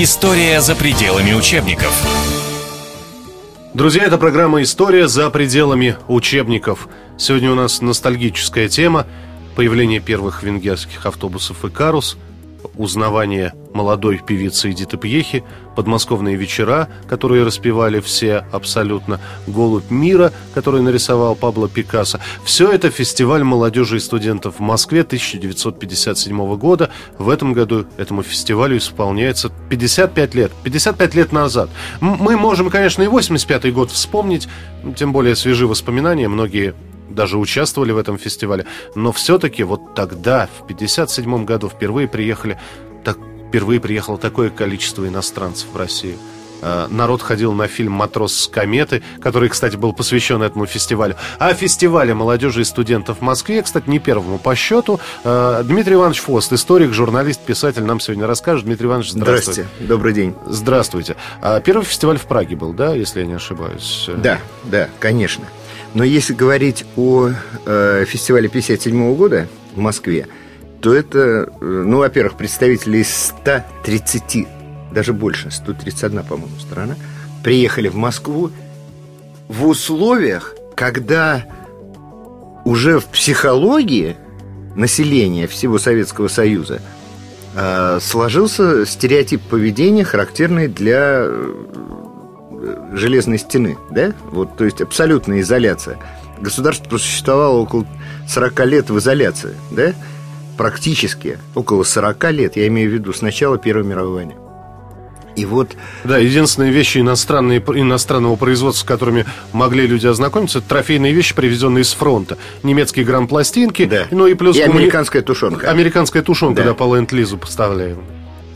История за пределами учебников. Друзья, это программа «История за пределами учебников». Сегодня у нас ностальгическая тема – появление первых венгерских автобусов «Икарус», узнавание молодой певицы Эдиты Пьехи, подмосковные вечера, которые распевали все абсолютно, «Голубь мира», который нарисовал Пабло Пикассо. Все это фестиваль молодежи и студентов в Москве 1957 года. В этом году этому фестивалю исполняется 55 лет. 55 лет назад. Мы можем, конечно, и 85 год вспомнить, тем более свежи воспоминания, многие даже участвовали в этом фестивале. Но все-таки вот тогда, в 1957 году, впервые приехали так, впервые приехало такое количество иностранцев в Россию. А, народ ходил на фильм «Матрос с кометы», который, кстати, был посвящен этому фестивалю. А фестивале молодежи и студентов в Москве, кстати, не первому по счету, а, Дмитрий Иванович Фост, историк, журналист, писатель, нам сегодня расскажет. Дмитрий Иванович, здравствуйте. Здравствуйте, добрый день. Здравствуйте. А первый фестиваль в Праге был, да, если я не ошибаюсь? Да, да, конечно. Но если говорить о э, фестивале 57 года в Москве, то это, э, ну, во-первых, представители из 130, даже больше, 131, по-моему, страна, приехали в Москву в условиях, когда уже в психологии населения всего Советского Союза э, сложился стереотип поведения, характерный для э, железной стены, да? Вот, то есть абсолютная изоляция. Государство просуществовало около 40 лет в изоляции, да? практически около 40 лет, я имею в виду с начала Первой мировой войны. И вот... Да, единственные вещи иностранные, иностранного производства, с которыми могли люди ознакомиться, это трофейные вещи, привезенные из фронта. Немецкие грамм-пластинки, да. ну и плюс... И американская тушенка. Американская тушенка, да, да по ленд-лизу поставляем.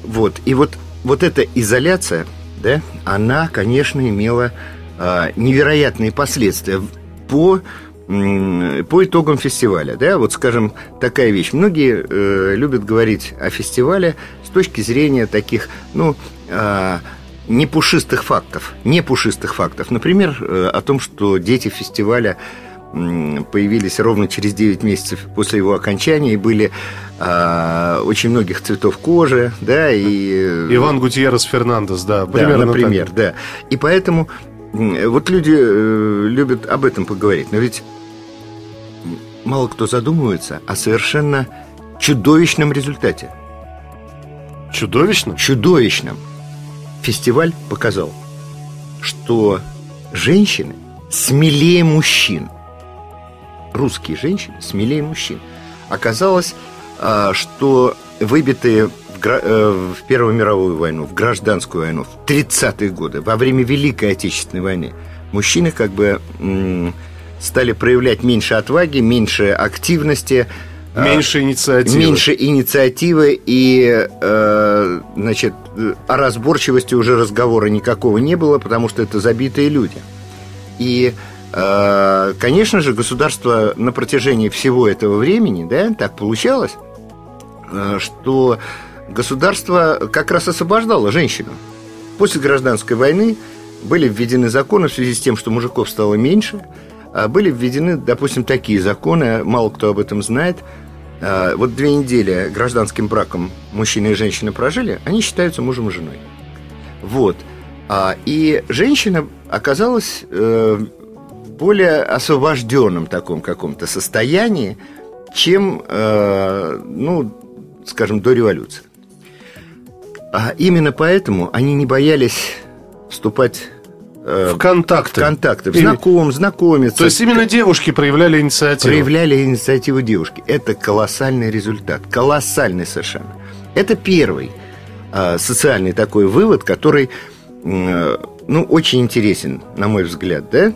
Вот, и вот, вот эта изоляция, да, она, конечно, имела э, невероятные последствия по по итогам фестиваля, да, вот скажем, такая вещь. Многие э, любят говорить о фестивале с точки зрения таких, ну, э, непушистых фактов, непушистых фактов. Например, э, о том, что дети фестиваля появились ровно через 9 месяцев после его окончания и были э, очень многих цветов кожи, да, и... Э, Иван Гутьеррес Фернандес, да, примерно да, например, так. да. И поэтому вот люди э, любят об этом поговорить, но ведь мало кто задумывается о совершенно чудовищном результате. Чудовищном? Чудовищном. Фестиваль показал, что женщины смелее мужчин. Русские женщины смелее мужчин. Оказалось, а, что выбитые э, в Первую мировую войну, в гражданскую войну, в 30-е годы, во время Великой Отечественной войны, мужчины как бы стали проявлять меньше отваги, меньше активности, а, Меньше инициативы. Меньше инициативы и, э, значит, о разборчивости уже разговора никакого не было, потому что это забитые люди. И, конечно же, государство на протяжении всего этого времени, да, так получалось, э, что государство как раз освобождало женщину. После гражданской войны были введены законы в связи с тем, что мужиков стало меньше – а были введены, допустим, такие законы, мало кто об этом знает. А, вот две недели гражданским браком мужчина и женщина прожили, они считаются мужем и женой. Вот. А, и женщина оказалась э, более освобожденном таком каком-то состоянии, чем, э, ну, скажем, до революции. А именно поэтому они не боялись вступать Э, в контакты. В контакты. В знаком, знакомиться. То есть именно девушки проявляли инициативу. Проявляли инициативу девушки. Это колоссальный результат. Колоссальный совершенно. Это первый э, социальный такой вывод, который, э, ну, очень интересен, на мой взгляд, да?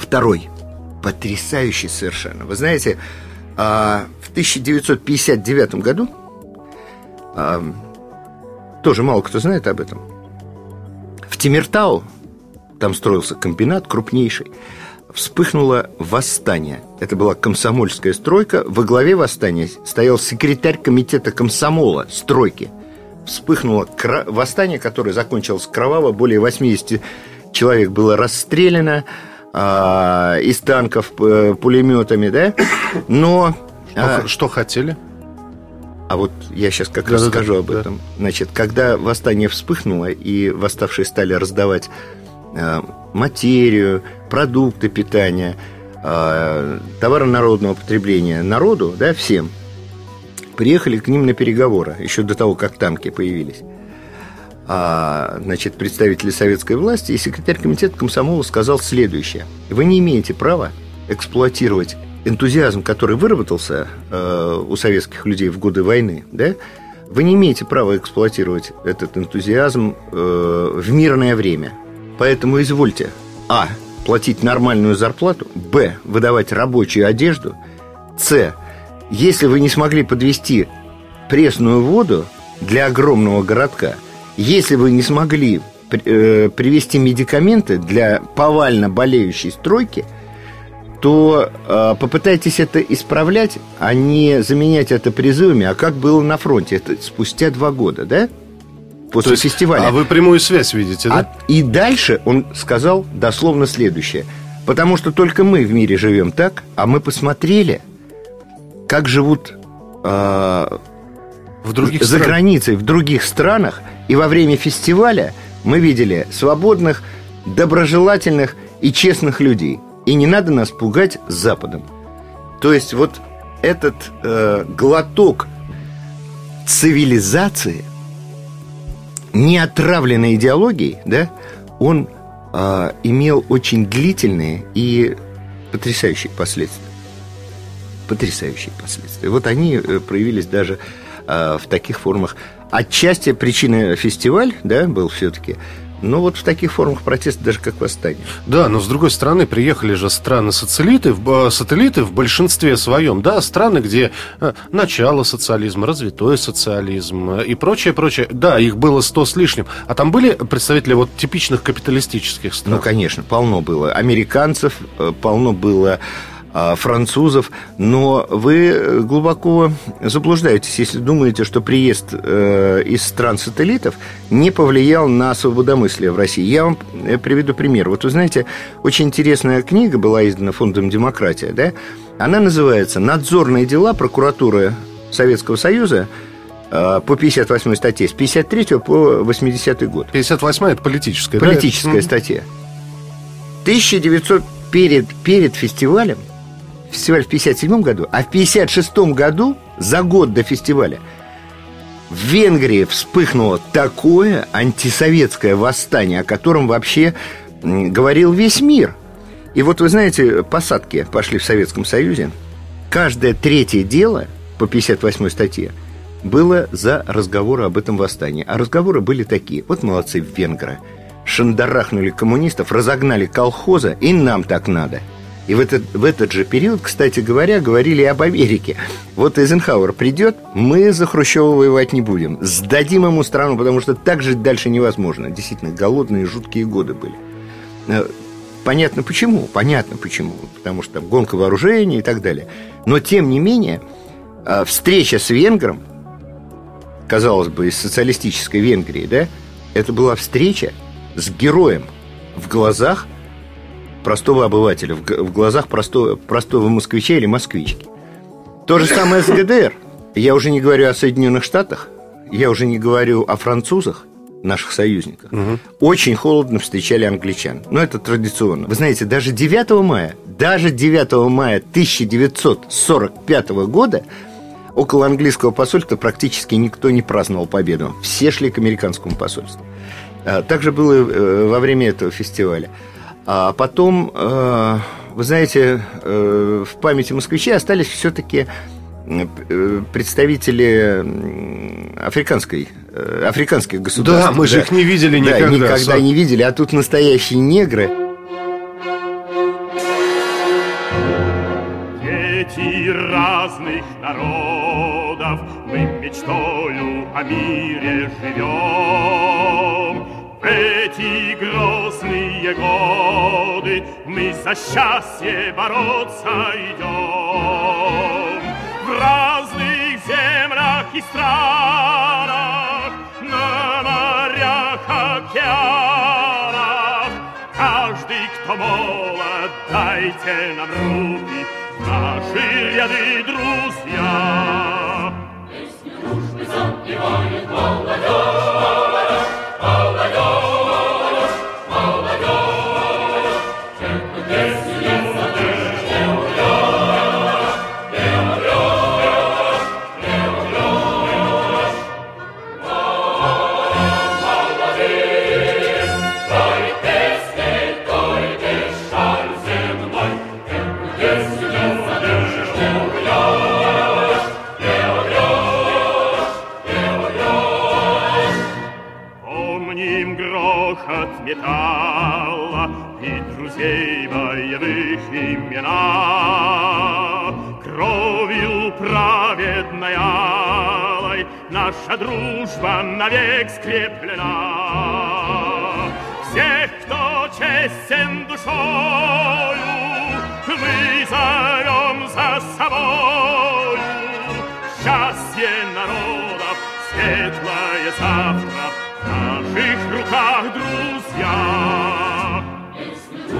Второй. Потрясающий совершенно. Вы знаете, э, в 1959 году э, тоже мало кто знает об этом. В Тимиртау там строился комбинат крупнейший, вспыхнуло восстание. Это была комсомольская стройка. Во главе восстания стоял секретарь комитета комсомола стройки. Вспыхнуло восстание, которое закончилось кроваво. Более 80 человек было расстреляно а, из танков э, пулеметами, да? Но... А, что хотели? А вот я сейчас как да, раз да, скажу об да. этом. Значит, когда восстание вспыхнуло и восставшие стали раздавать э, материю, продукты питания, э, товары народного потребления народу, да, всем, приехали к ним на переговоры еще до того, как танки появились. А, значит, представители советской власти и секретарь комитета комсомола сказал следующее. Вы не имеете права эксплуатировать энтузиазм, который выработался э, у советских людей в годы войны, да, вы не имеете права эксплуатировать этот энтузиазм э, в мирное время. Поэтому извольте, а, платить нормальную зарплату, б, выдавать рабочую одежду, с, если вы не смогли подвести пресную воду для огромного городка, если вы не смогли э, привести медикаменты для повально болеющей стройки – то э, попытайтесь это исправлять, а не заменять это призывами. А как было на фронте? Это спустя два года, да? После есть, фестиваля. А вы прямую связь видите, да? А, и дальше он сказал дословно следующее. Потому что только мы в мире живем так, а мы посмотрели, как живут э, в других за стран... границей, в других странах. И во время фестиваля мы видели свободных, доброжелательных и честных людей – и не надо нас пугать Западом. То есть вот этот э, глоток цивилизации, не отравленной идеологией, да, он э, имел очень длительные и потрясающие последствия. Потрясающие последствия. Вот они э, проявились даже э, в таких формах. Отчасти причина фестиваль, да, был все-таки ну вот в таких формах протеста даже как восстание. Да, но с другой стороны приехали же страны-сателлиты, в, сателлиты в большинстве своем, да, страны, где э, начало социализма, развитой социализм э, и прочее, прочее. Да, их было сто с лишним. А там были представители вот типичных капиталистических стран? Ну, конечно, полно было. Американцев, э, полно было французов, но вы глубоко заблуждаетесь, если думаете, что приезд э, из стран-сателлитов не повлиял на свободомыслие в России. Я вам э, приведу пример. Вот вы знаете, очень интересная книга была издана Фондом «Демократия», да? Она называется «Надзорные дела прокуратуры Советского Союза» э, по 58 статье, с 53 по 80 год. 58 это политическая, Политическая да? статья. 1900 перед, перед фестивалем фестиваль в 57 году, а в 56 году, за год до фестиваля, в Венгрии вспыхнуло такое антисоветское восстание, о котором вообще говорил весь мир. И вот вы знаете, посадки пошли в Советском Союзе. Каждое третье дело по 58 статье было за разговоры об этом восстании. А разговоры были такие. Вот молодцы венгры. Шандарахнули коммунистов, разогнали колхоза, и нам так надо – и в этот, в этот же период, кстати говоря, говорили об Америке. Вот Эйзенхауэр придет, мы за Хрущева воевать не будем. Сдадим ему страну, потому что так жить дальше невозможно. Действительно, голодные, жуткие годы были. Э, понятно почему, понятно почему. Потому что гонка вооружений и так далее. Но, тем не менее, э, встреча с венгром, казалось бы, из социалистической Венгрии, да, это была встреча с героем в глазах – простого обывателя, в, глазах простого, простого москвича или москвички. То же самое с ГДР. Я уже не говорю о Соединенных Штатах, я уже не говорю о французах, наших союзников, угу. очень холодно встречали англичан. Но это традиционно. Вы знаете, даже 9 мая, даже 9 мая 1945 года около английского посольства практически никто не праздновал победу. Все шли к американскому посольству. А, также было э, во время этого фестиваля. А потом, э, вы знаете, э, в памяти москвичей остались все-таки э, представители африканской, африканских государств. Да, мы же да. их не видели никогда. Да, никогда не видели, а тут настоящие негры. Дети разных народов, мы мечтою о мире живем. Эти грозные годы за счастье бороться идем. В разных землях и странах, на морях, океанах, каждый, кто молод, дайте нам руки, наши ряды друзья. Помним наша дружба навек скреплена. Всех, кто честен душою, мы зовем за собою. Счастье народов, светлое завтра в наших руках, друзья. Песню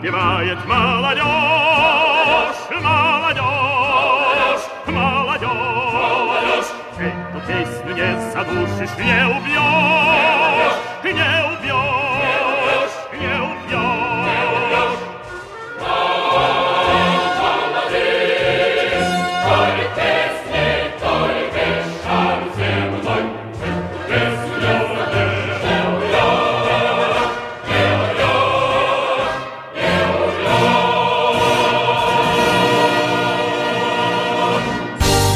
запевает молодежь, молодежь, молодежь. Эту песню не задушишь, не убьешь, не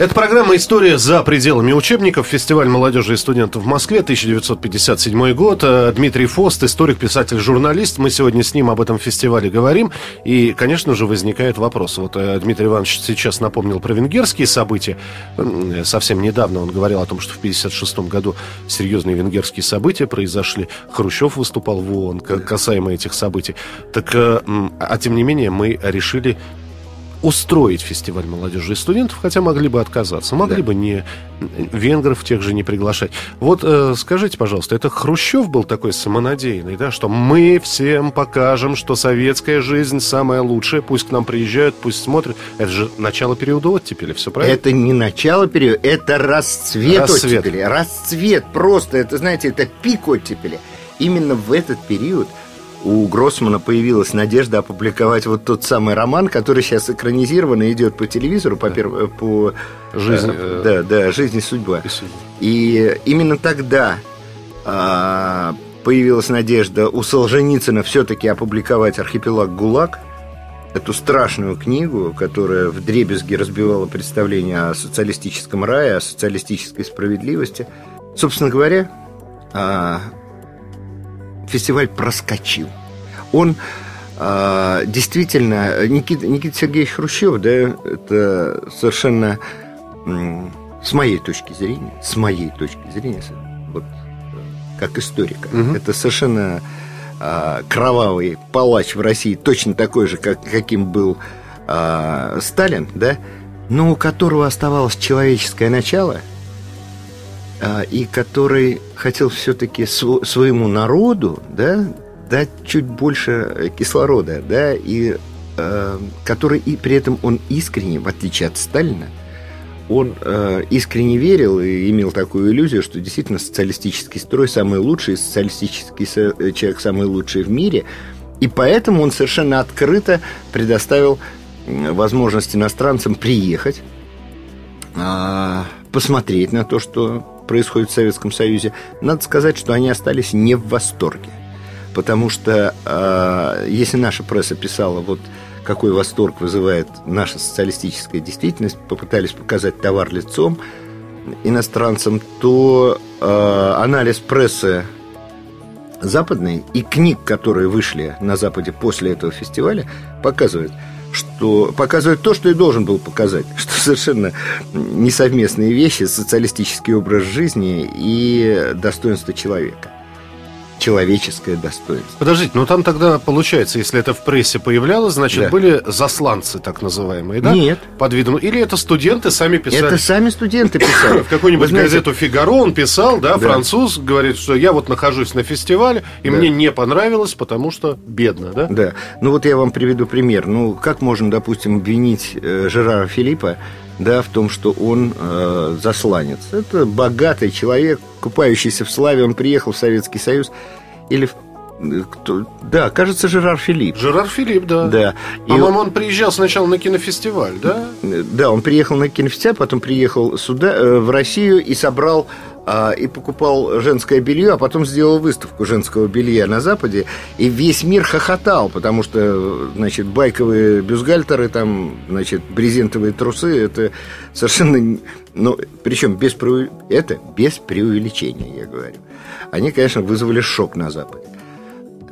Это программа «История за пределами учебников». Фестиваль молодежи и студентов в Москве, 1957 год. Э, Дмитрий Фост, историк, писатель, журналист. Мы сегодня с ним об этом фестивале говорим. И, конечно же, возникает вопрос. Вот э, Дмитрий Иванович сейчас напомнил про венгерские события. М, Совсем недавно он говорил о том, что в 1956 году серьезные венгерские события произошли. Хрущев выступал в ООН касаемо этих событий. Так, э, а тем не менее, мы решили устроить фестиваль молодежи и студентов, хотя могли бы отказаться, могли Да. бы не венгров тех же не приглашать. Вот э, скажите, пожалуйста, это Хрущев был такой самонадеянный, да, что мы всем покажем, что советская жизнь самая лучшая, пусть к нам приезжают, пусть смотрят. Это же начало периода оттепели, все правильно? Это не начало периода, это расцвет, Расцвет. оттепели. Расцвет просто, это, знаете, это пик оттепели. Именно в этот период у Гроссмана появилась надежда опубликовать вот тот самый роман, который сейчас экранизирован и идет по телевизору, по, перв- по Жизнь, э, э, да, да, жизнь и судьба. и судьба. И именно тогда а, появилась надежда у Солженицына все-таки опубликовать архипелаг ГУЛАГ, эту страшную книгу, которая в дребезги разбивала представление о социалистическом рае, о социалистической справедливости. Собственно говоря, а, фестиваль проскочил. Он а, действительно, Никита, Никита Сергеевич Хрущев, да, это совершенно, с моей точки зрения, с моей точки зрения, вот э, как историка, Мгм. это совершенно а, кровавый палач в России, точно такой же, как, каким был а, Сталин, да, но у которого оставалось человеческое начало, и который хотел все-таки своему народу, да, дать чуть больше кислорода, да, и э, который и при этом он искренне, в отличие от Сталина, он э, искренне верил и имел такую иллюзию, что действительно социалистический строй самый лучший, социалистический со- э, человек самый лучший в мире. И поэтому он совершенно открыто предоставил возможность иностранцам приехать, а, посмотреть на то, что происходит в Советском Союзе. Надо сказать, что они остались не в восторге. Потому что а, если наша пресса писала, вот какой восторг вызывает наша социалистическая действительность, попытались показать товар лицом иностранцам, то э, анализ прессы западной и книг, которые вышли на Западе после этого фестиваля, показывает, что показывает то, что и должен был показать, что совершенно несовместные вещи, социалистический образ жизни и достоинство человека человеческое достоинство. Подождите, ну там тогда получается, если это в прессе появлялось, значит, Да. были засланцы, так называемые, да? Нет. Под видом... Или это студенты сами писали? Это сами студенты писали. В какую-нибудь знаете, газету «Фигаро» он писал, да, Да. француз, говорит, что я вот нахожусь на фестивале, и Да. мне не понравилось, потому что бедно, да? Да. Ну вот я вам приведу пример. Ну, как можно, допустим, обвинить э, Жерара Филиппа да, в том, что он э, засланец? Это богатый человек, купающийся в славе. Он приехал в Советский Союз. Или в- э, кто? Да, кажется, Жерар Филипп. Жерар Филипп, да. Да. И По-моему, он приезжал сначала на кинофестиваль, да? Э, Да, он приехал на кинофестиваль, потом приехал сюда, э, в Россию и собрал а, и покупал женское белье, а потом сделал выставку женского белья на Западе, и весь мир хохотал, потому что, значит, байковые бюстгальтеры, там, значит, брезентовые трусы, это совершенно, ну, причем без, преу- это без преувеличения, я говорю. Они, конечно, вызвали шок на Западе.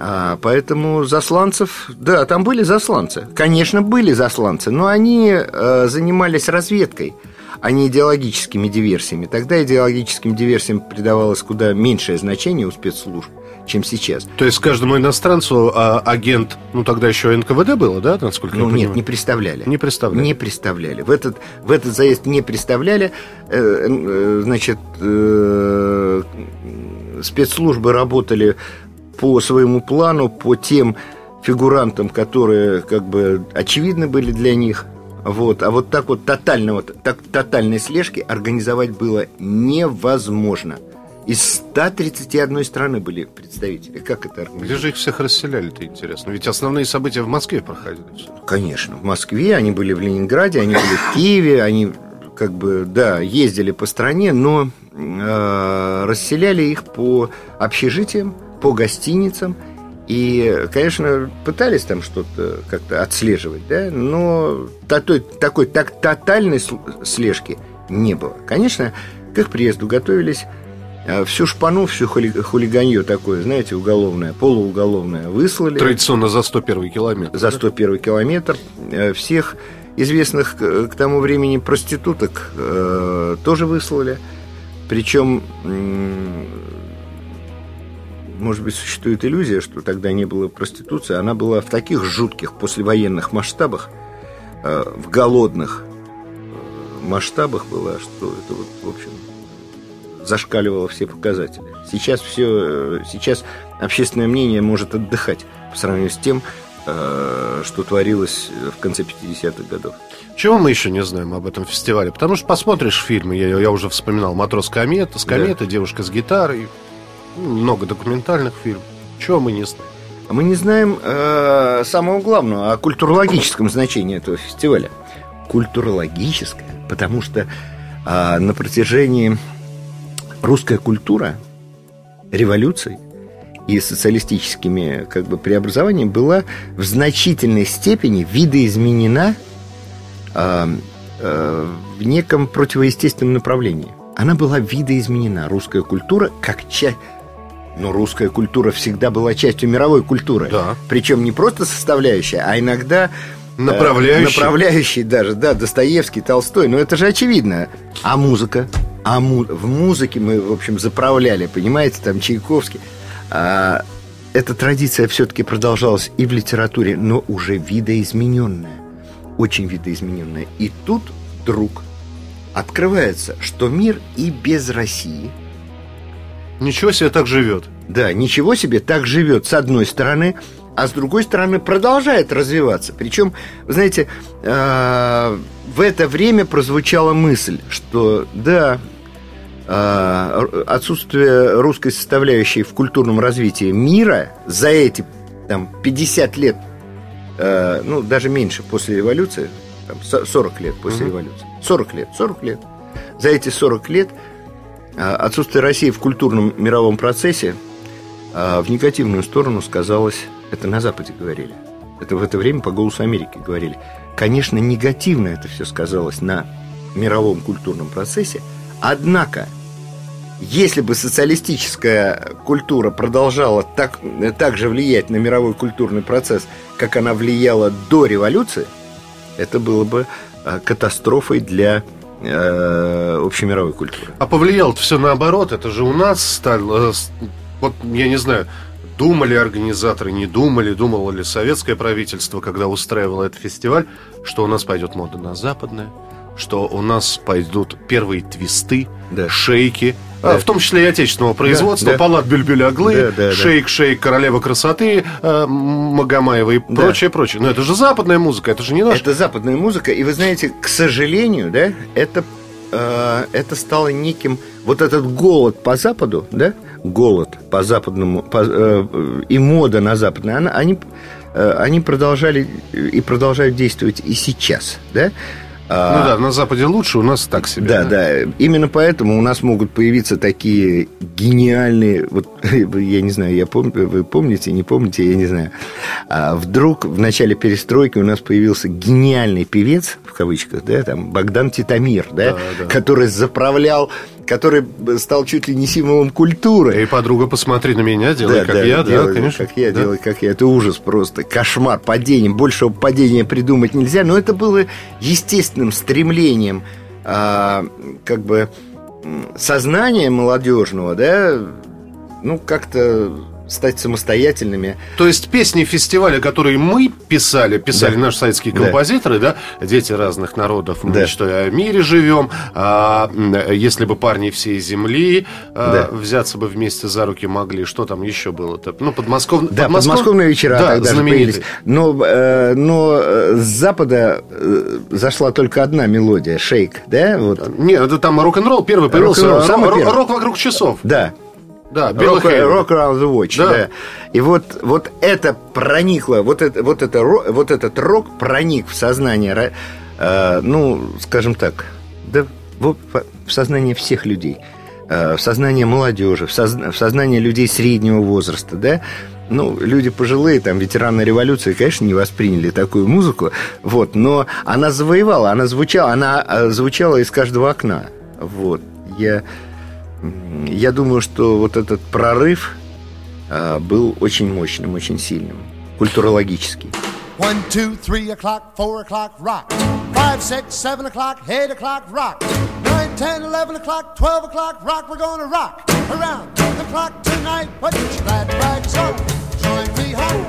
А, поэтому засланцев, да, там были засланцы. Конечно, были засланцы, но они э, занимались разведкой, а не идеологическими диверсиями. Тогда идеологическим диверсиям придавалось куда меньшее значение у спецслужб, чем сейчас. То есть каждому иностранцу а, агент, ну тогда еще НКВД было, да, насколько я Ну, понимаю? нет, не представляли. Не представляли. Не представляли. В этот, в этот заезд не представляли. Э, э, Значит, э, спецслужбы работали по своему плану, по тем фигурантам, которые как бы очевидны были для них. Вот. А вот так вот тотального, так, тотальной слежки организовать было невозможно. Из 131 страны были представители. Как это Где организовать? же их всех расселяли-то, интересно? Ведь основные события в Москве проходили. Конечно, в Москве, они были в Ленинграде, они были в Киеве, они как бы, да, ездили по стране, но э, расселяли их по общежитиям, по гостиницам. И, конечно, пытались там что-то как-то отслеживать, да, но такой, такой так, тотальной сл- слежки не было. Конечно, к их приезду готовились э, всю шпану, всю хули- хулиганье такое, знаете, уголовное, полууголовное выслали Традиционно за 101 километр. за да? 101 километр. Э, Всех известных к тому времени проституток э, тоже выслали. Причем, может быть, существует иллюзия, что тогда не было проституции. Она была в таких жутких послевоенных масштабах, э, в голодных э, масштабах была, что это вот, в общем, зашкаливало все показатели. Сейчас все, сейчас общественное мнение может отдыхать по сравнению с тем, э, что творилось в конце 50-х годов. Чего мы еще не знаем об этом фестивале? Потому что посмотришь фильмы, я, я уже вспоминал «Матрос комета», с кометы, «Девушка с гитарой», много документальных фильмов. Чего мы не знаем? Мы не знаем э, самого главного, о культурологическом значении этого фестиваля. Культурологическое, потому что э, на протяжении русская культура революций и социалистическими как бы, преобразованиями была в значительной степени видоизменена э, э, в неком противоестественном направлении. Она была видоизменена, русская культура, как часть... Но русская культура всегда была частью мировой культуры. Да. Причем не просто составляющая, а иногда э, Направляющий. направляющий даже, да, Достоевский, Толстой. Но это же очевидно. А музыка? А му- в музыке мы, в общем, заправляли, понимаете, там Чайковский. А, эта традиция все-таки продолжалась и в литературе, но уже видоизмененная. Очень видоизмененная. И тут вдруг открывается, что мир и без России – Ничего себе так живет. да, ничего себе, так живет. С одной стороны, а с другой стороны продолжает развиваться. Причем, вы знаете, э, в это время прозвучала мысль, что да, э, отсутствие русской составляющей в культурном развитии мира за эти там, 50 лет, э, ну, даже меньше после революции, там, 40 лет после угу. революции, 40 лет, 40 лет, за эти 40 лет отсутствие России в культурном мировом процессе в негативную сторону сказалось, это на Западе говорили, это в это время по голосу Америки говорили, Конечно, негативно это все сказалось на мировом культурном процессе, однако, если бы социалистическая культура продолжала так, так же влиять на мировой культурный процесс, как она влияла до революции, это было бы э, катастрофой для э, общемировой культуры. А повлияло-то все наоборот. Это же у нас стало... Э, вот, я не знаю, Думали организаторы, не думали, думало ли советское правительство, когда устраивало этот фестиваль, что у нас пойдет мода на западное, что у нас пойдут первые твисты, да. шейки, да. А, в том числе и отечественного производства, да, да. палат Бюльбюль-Аглы, да, да, шейк-шейк, королева красоты, э, Магомаева и да. прочее, прочее. Но это же западная музыка, это же не наша. Это западная музыка, и вы знаете, к сожалению, да, это, э, это стало неким, вот этот голод по Западу, да, голод по западному по, э, и мода на западное, она, они, э, они продолжали и продолжают действовать и сейчас, да? А, ну да, на Западе лучше, у нас так себе. Да, да, да. Именно поэтому у нас могут появиться такие гениальные, вот я не знаю, я пом, вы помните, не помните, я не знаю. А вдруг в начале перестройки у нас появился гениальный певец в кавычках, да, там Богдан Титамир, да, да, да. который заправлял который стал чуть ли не символом культуры. Эй, подруга, посмотри на меня, делай да, как да, я, делай, да, конечно. Как я, да. делай как я. Это ужас просто, кошмар, падение. Большего падения придумать нельзя, но это было естественным стремлением а, как бы сознания молодежного, да, ну, как-то стать самостоятельными. То есть песни фестиваля, которые мы писали, писали да. наши советские композиторы, да. да, дети разных народов, мы да. мечтой о мире живем, а, если бы парни всей земли а, да. взяться бы вместе за руки могли, что там еще было-то? Ну, подмосков... Да, подмосков... подмосковные вечера да, тогда знаменитые. Но, э, но э, с запада э, зашла только одна мелодия, шейк, да? Вот. Нет, это там рок-н-ролл первый появился, рок, рок вокруг часов. Да, да, Rock, Rock Around the Watch, да. да. И вот, вот это проникло, вот, это, вот, это, вот этот рок проник в сознание, э, ну, скажем так, да, в, в сознание всех людей, э, в сознание молодежи, в, соз, в сознание людей среднего возраста, да, ну, люди пожилые, там, ветераны революции, конечно, не восприняли такую музыку, вот, но она завоевала, она звучала, она э, звучала из каждого окна, вот, я я думаю, что вот этот прорыв а, был очень мощным, очень сильным, культурологический. One, two, three o'clock, four o'clock, rock. Five, six, seven o'clock, eight o'clock, rock. Nine, ten, eleven o'clock, twelve o'clock, rock. We're gonna rock around the clock tonight. Put your glad rags on, join me home.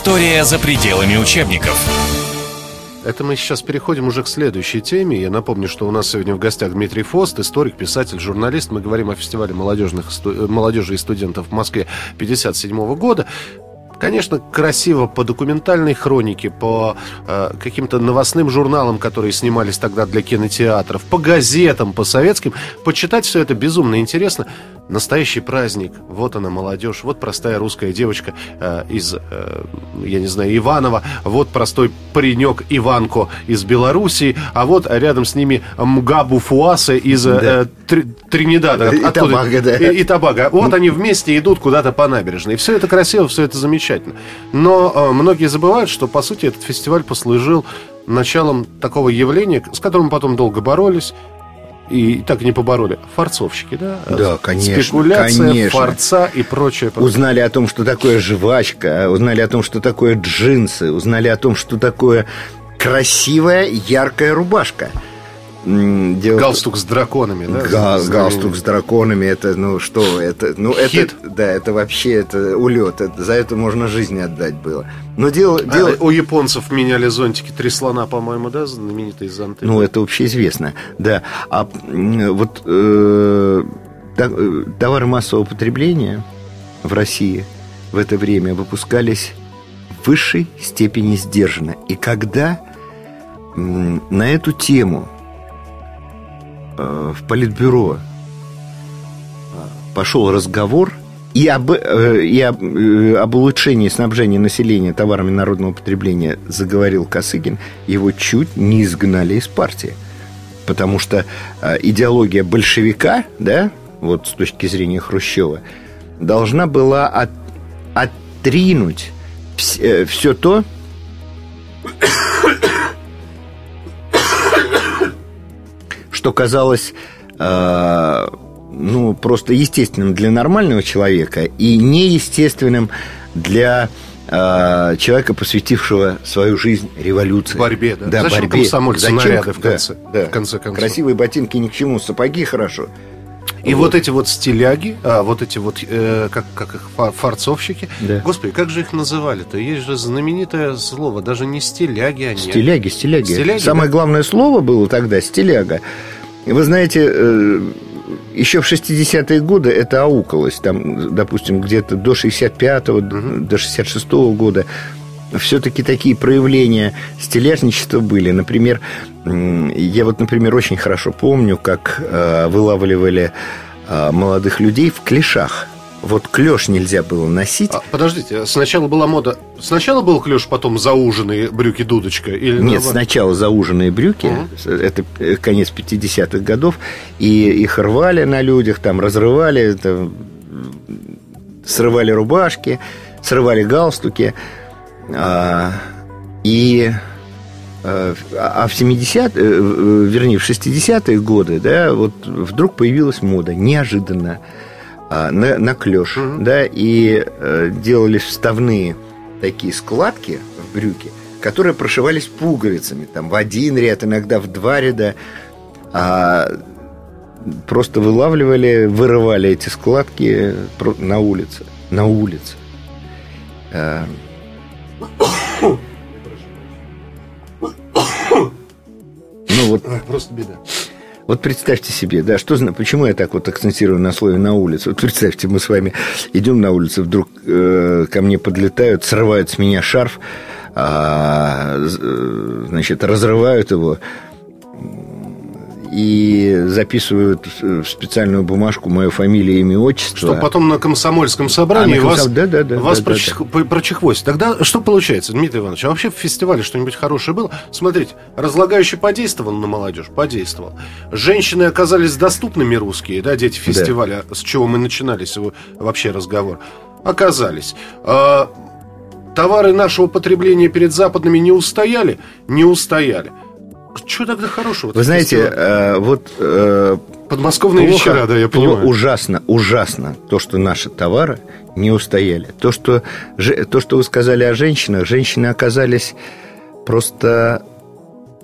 История за пределами учебников. Это мы сейчас переходим уже к следующей теме. Я напомню, что у нас сегодня в гостях Дмитрий Фост, историк, писатель, журналист. Мы говорим о фестивале молодежных, э, молодежи и студентов в Москве 57 года. Конечно, красиво по документальной хронике, по э, каким-то новостным журналам, которые снимались тогда для кинотеатров, по газетам, по советским. Почитать все это безумно интересно. Настоящий праздник. Вот она, молодежь. Вот простая русская девочка э, из, э, я не знаю, Иванова. Вот простой паренек Иванко из Белоруссии. А вот рядом с ними Мгабу Фуасе из э, Три- Тринидада. И Откуда? Тобаго, да. И, и Тобаго. Вот они вместе идут куда-то по набережной. Все это красиво, все это замечательно. Но э, многие забывают, что, по сути, этот фестиваль послужил началом такого явления, с которым потом долго боролись. И так и не побороли. Форцовщики, да? Да, конечно, Спекуляция, конечно. форца и прочее. Узнали о том, что такое жвачка, узнали о том, что такое джинсы, узнали о том, что такое красивая яркая рубашка. В- Галстук с драконами, да? Га- галстук с драконами, это, ну что, это, ну это, Хит. да, это вообще, это улет, это, за это можно жизнь отдать было. Но дело, А, дело, у японцев меняли зонтики три слона, по-моему, да, знаменитые зонты. ну это общеизвестно, да. А вот э, э, товары массового потребления в России в это время выпускались в высшей степени сдержанно. И когда на эту тему в Политбюро э, пошел разговор и об, э, и об, э, об улучшении снабжения населения товарами народного потребления заговорил Косыгин, его чуть не изгнали из партии. Потому что э, идеология большевика, да, вот с точки зрения Хрущева, должна была от- отринуть все то, что казалось э, ну, просто естественным для нормального человека и неестественным для э, человека, посвятившего свою жизнь революции. Борьбе, да. Да, Зачем борьбе. комсомольцы наряды в да, конце- да. в конце концов? Красивые ботинки ни к чему, сапоги хорошо. И вот эти вот стиляги, а, вот эти вот, э, как, как их, фа- форцовщики. Да. Господи, как же их называли-то? Есть же знаменитое слово, даже не стиляги они. Стиляги, стиляги. Стиляги, Самое да? главное слово было тогда стиляга. Вы знаете, э, еще в 60-е годы это аукалось. Там, допустим, где-то до 65-го, до 66-го года все-таки такие проявления стиляжничества были. Например, я вот, например, очень хорошо помню, как э, вылавливали э, молодых людей в клешах. Вот клеш нельзя было носить. А, подождите, сначала была мода... Сначала был клеш, потом зауженные брюки дудочка? Или Нет, наоборот? сначала зауженные брюки, Мгм. это э, конец 50-х годов, и их рвали на людях, там разрывали, там, срывали рубашки, срывали галстуки. А, и а а в 70 э, э, вернее, в 60-е годы, да, вот вдруг появилась мода, неожиданно, а, на, на клеш, да, и э, делались вставные такие складки в брюки, которые прошивались пуговицами, там, в один ряд, иногда в два ряда, а просто вылавливали, вырывали эти складки на улице, на улице. Ну вот Ой, просто беда. Вот представьте себе, да, что почему я так вот акцентирую на слове на улице. Вот представьте, мы с вами идем на улице, вдруг э, ко мне подлетают, срывают с меня шарф, а, э, значит, разрывают его и записывают в специальную бумажку мою фамилию, имя, отчество. Что потом на комсомольском собрании А, на вас, комсом- да, да, да, вас да, да, прочих- по- прочихвостят. Тогда что получается, Дмитрий Иванович? А вообще в фестивале что-нибудь хорошее было? Смотрите, разлагающий подействовал на молодежь? Подействовал. Женщины оказались доступными русские, да, дети фестиваля, с чего мы начинали вообще разговор? Оказались. А, товары нашего потребления перед западными не устояли? Не устояли. Что тогда хорошего? Вы знаете, э, вот э, Подмосковные Плохо, вечера, да, я пло- понимаю. Ужасно, ужасно то, что наши товары не устояли. То, что, то, что вы сказали о женщинах, женщины оказались просто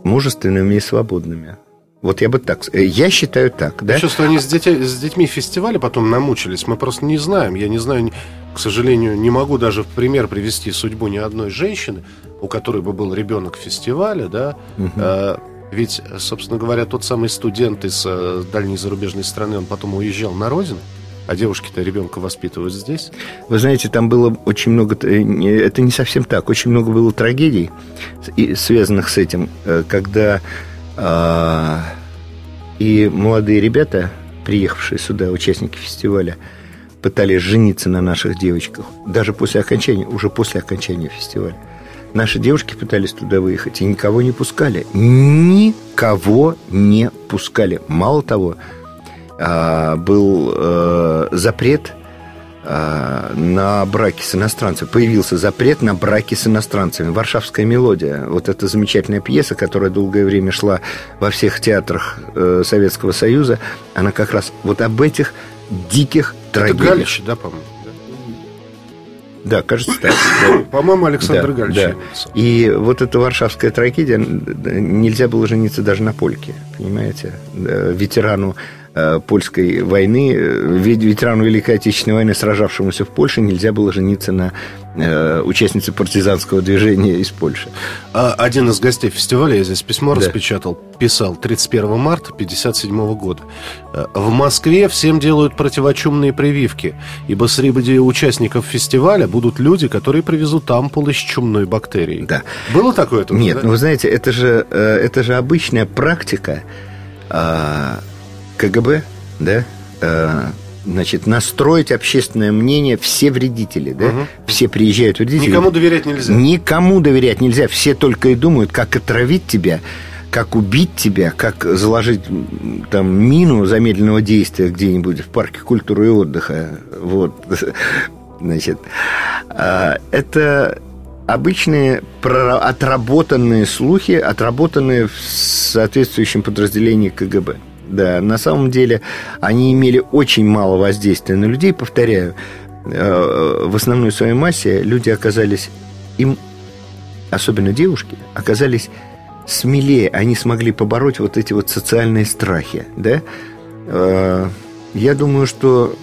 мужественными и свободными. Вот я бы так... э, Я считаю так, да? Я чувствую, они с, детей- с детьми фестиваля потом намучились. Мы просто не знаем. Я не знаю, к сожалению, не могу даже в пример привести судьбу ни одной женщины, у которой бы был ребенок фестиваля, да. Э, ведь, собственно говоря, тот самый студент из э, дальней зарубежной страны, он потом уезжал на родину, а девушки-то ребенка воспитывают здесь. Вы знаете, там было очень много... э, Это не совсем так. Очень много было трагедий, связанных с этим, э, когда а, и молодые ребята, приехавшие сюда, участники фестиваля, пытались жениться на наших девочках. Даже после окончания, уже после окончания фестиваля. Наши девушки пытались туда выехать и никого не пускали. Никого не пускали. Мало того, а, был э, запрет а, на браки с иностранцами. Появился запрет на браки с иностранцами. Варшавская мелодия. Вот эта замечательная пьеса, которая долгое время шла во всех театрах э, Советского Союза, она как раз вот об этих диких Это трагедиях. Галич, да, по-моему? Да? Кажется, так. Да. По-моему, Александр Да, Галич. да. И вот эта варшавская трагедия, нельзя было жениться даже на польке, понимаете? Да, Ветерану э, польской войны, э, ве- ветерану Великой Отечественной войны, сражавшемуся в Польше, нельзя было жениться на э, участнице партизанского движения из Польши. А один из гостей фестиваля, я здесь письмо Да. распечатал, писал 31 марта 1957 года. Э, В Москве всем делают противочумные прививки, ибо среди участников фестиваля будут люди, которые привезут ампулы с чумной бактерией. Да. Было такое тоже, Нет, да? ну вы знаете, это же, э, это же обычная практика а, КГБ, да, э, значит, настроить общественное мнение все вредители, да, все приезжают вредители. Никому доверять нельзя. Никому доверять нельзя. Все только и думают, как отравить тебя, как убить тебя, как заложить там мину замедленного действия где-нибудь в парке культуры и отдыха. Вот. Значит, а, это обычные отработанные слухи, отработанные в соответствующем подразделении КГБ. Да, на самом деле они имели очень мало воздействия на людей, повторяю, э, в основной своей массе люди оказались им, особенно девушки, оказались смелее, они смогли побороть вот эти вот социальные страхи, да? Э, Я думаю, что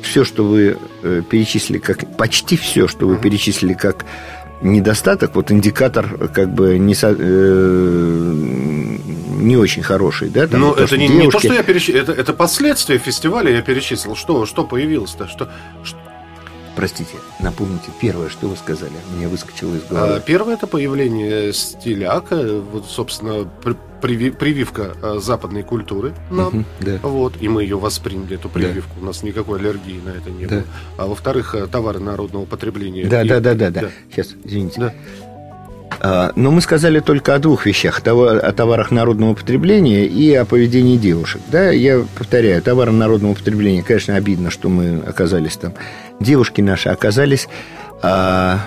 все, что вы э, перечислили, как почти все, что вы перечислили как недостаток, вот индикатор как бы не, со- э, не очень хороший, да? там, Ну, то, это не, не то, девушки- что я перечислил, это, это последствия фестиваля я перечислил. Что, что появилось-то? Что, что- Простите, напомните первое, что вы сказали, мне выскочило из головы. А, Первое это появление стиляка, вот, собственно, при- приви- прививка а, западной культуры нам. Мгм, да. Вот, и мы ее восприняли, эту прививку. У нас никакой аллергии на это не Да. было. А во-вторых, а, товары народного потребления. Да, И- да, да, да, да. Сейчас, извините. Да. А, Но мы сказали только о двух вещах: о товарах народного потребления и о поведении девушек. Да, я повторяю, товары народного потребления, конечно, обидно, что мы оказались там. Девушки наши оказались а,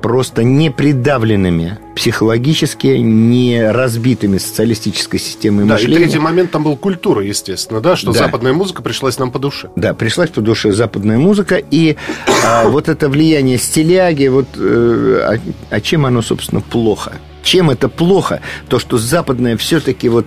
просто не придавленными психологически, не разбитыми социалистической системой Да, и мышления. третий момент там был культура, естественно, да, что Да. западная музыка пришлась нам по душе. Да, пришлась по душе западная музыка, и а, вот это влияние стиляги, вот э, а, а чем оно, собственно, плохо? Чем это плохо? То, что западная все-таки вот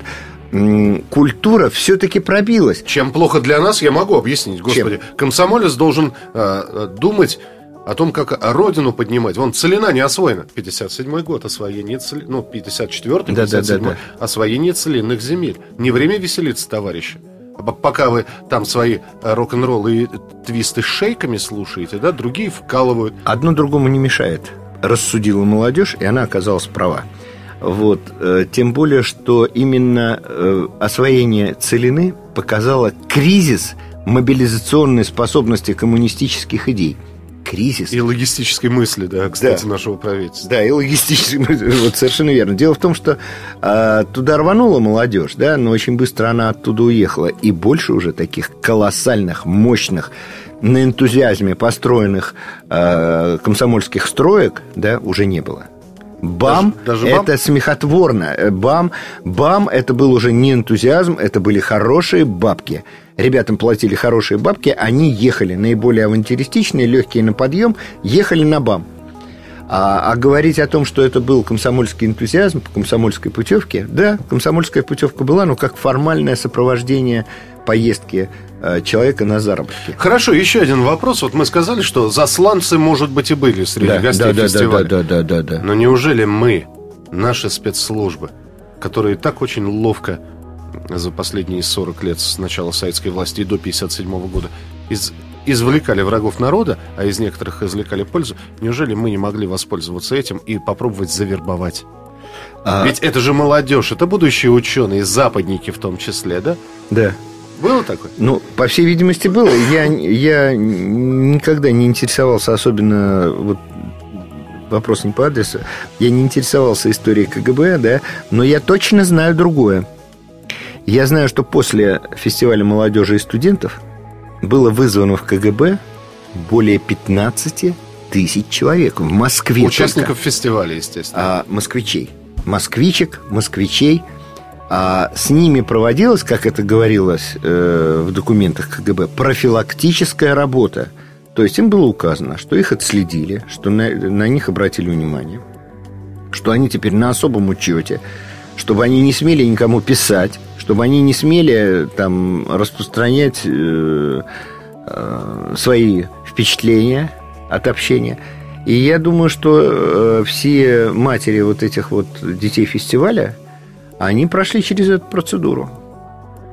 культура все-таки пробилась. Чем плохо для нас, я могу объяснить, господи. Комсомолец должен э, э, думать о том, как родину поднимать. Вон, целина не освоена. 57-й год освоение цели... Ну, 54-й, Да, да, 57-й. да, Освоение целинных земель. Не время веселиться, товарищи. А Пока вы там свои э, рок-н-роллы и твисты с шейками слушаете, да, другие вкалывают. Одно другому не мешает. Рассудила молодежь, и она оказалась права. Вот. э, Тем более, что именно э, освоение целины показало кризис мобилизационной способности коммунистических идей. Кризис. И логистической мысли, да, кстати, Да. нашего правительства. Да, и логистически, вот совершенно верно. Дело в том, что а, туда рванула молодежь, да, но очень быстро она оттуда уехала. И больше уже таких колоссальных, мощных, на энтузиазме построенных а, комсомольских строек, да, уже не было. БАМ Даже- даже БАМ? это смехотворно. Э, БАМ, БАМ это был уже не энтузиазм, это были хорошие бабки. Ребятам платили хорошие бабки, они ехали наиболее авантюристичные, легкие на подъем, ехали на БАМ. А, а говорить о том, что это был комсомольский энтузиазм по комсомольской путевке, да, комсомольская путевка была, но как формальное сопровождение поездки э, человека на заработки. Хорошо, еще один вопрос. Вот мы сказали, что засланцы, может быть, и были среди Да, гостей да, да, да, фестиваля. да, да, да, да. Но неужели мы, наши спецслужбы, которые так очень ловко за последние 40 лет с начала советской власти и до 1957 года из- извлекали врагов народа, а из некоторых извлекали пользу, неужели мы не могли воспользоваться этим и попробовать завербовать? А, Ведь это же молодежь, это будущие ученые, западники в том числе, да? да. Было такое? Ну, по всей видимости, было. Я, я никогда не интересовался особенно вот вопрос не по адресу. Я не интересовался историей КГБ, да, но я точно знаю другое. Я знаю, что после фестиваля молодежи и студентов было вызвано в КГБ более 15 тысяч человек в Москве. Участников фестиваля, естественно. а, москвичей. Москвичек, москвичей. А с ними проводилась, как это говорилось э, в документах КГБ, профилактическая работа. То есть им было указано, что их отследили, что на, на них обратили внимание, что они теперь на особом учете, чтобы они не смели никому писать, чтобы они не смели там распространять э, э, свои впечатления от общения. И я думаю, что э, все матери вот этих вот детей фестиваля, они прошли через эту процедуру.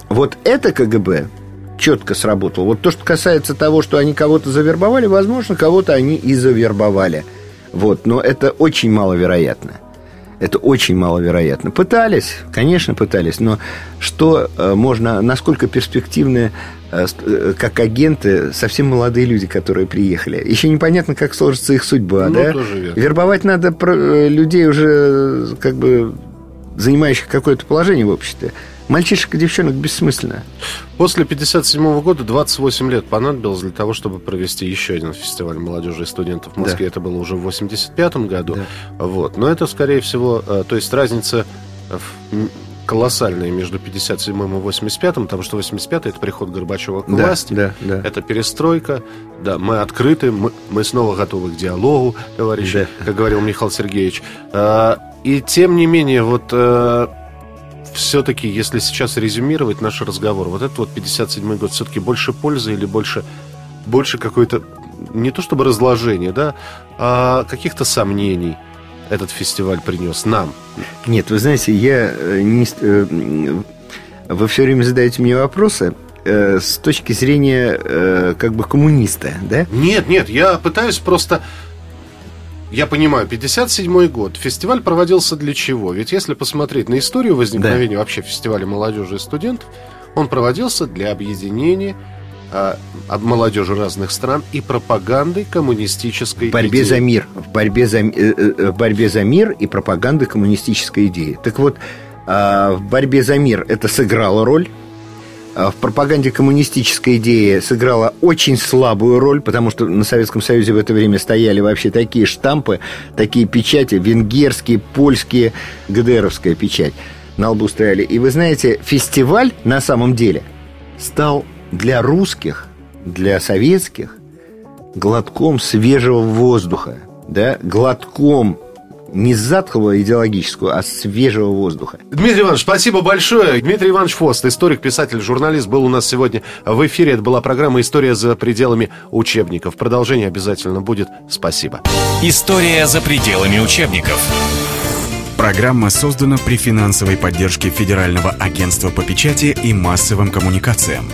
Вот это КГБ четко сработало. Вот то, что касается того, что они кого-то завербовали, возможно, кого-то они и завербовали. Вот, но это очень маловероятно. Это очень маловероятно. Пытались, конечно, пытались, но что э, можно, насколько перспективны э, э, как агенты совсем молодые люди, которые приехали. Еще непонятно, как сложится их судьба, Ну, да? Вербовать надо людей уже как бы занимающих какое-то положение в обществе. Мальчишек и девчонок бессмысленно. После 57 года 28 лет понадобилось для того, чтобы провести еще один фестиваль молодежи и студентов в Москве. Это было уже в 85 году. Вот. Но это, скорее всего, э, то есть разница э, колоссальная между 57 и 85, потому что 85 это приход Горбачева к Да, власти. да, да. Это перестройка. Да, мы открыты, мы, мы снова готовы к диалогу, товарищи, Да. как говорил Михаил Сергеевич. А, И тем не менее, вот все-таки, если сейчас резюмировать наш разговор, вот этот вот 57-й год все-таки больше пользы или больше, больше какой-то, не то чтобы разложение, да, а каких-то сомнений этот фестиваль принес нам. Нет, вы знаете, я э, не... э, Вы все время задаете мне вопросы э, с точки зрения как бы коммуниста, да? Нет, нет, я пытаюсь просто... Я понимаю, 57-й год. Фестиваль проводился для чего? Ведь если посмотреть на историю возникновения вообще фестиваля молодежи и студентов, он проводился для объединения а, от молодежи разных стран и пропаганды коммунистической В борьбе идеи. за мир, в борьбе за, э, э, в борьбе за мир и пропаганды коммунистической идеи. Так вот, а, в борьбе за мир это сыграло роль. А В пропаганде коммунистической идеи сыграла очень слабую роль, потому что на Советском Союзе в это время стояли вообще такие штампы, такие печати, венгерские, польские, ГДРовская печать на лбу стояли. И вы знаете, фестиваль на самом деле стал для русских, для советских глотком свежего воздуха, да, глотком не затхлого идеологического, а свежего воздуха. Дмитрий Иванович, спасибо большое. Дмитрий Иванович Фост, историк, писатель, журналист, был у нас сегодня в эфире. Это была программа «История за пределами учебников». Продолжение обязательно будет. Спасибо. История за пределами учебников. Программа создана при финансовой поддержке Федерального агентства по печати и массовым коммуникациям.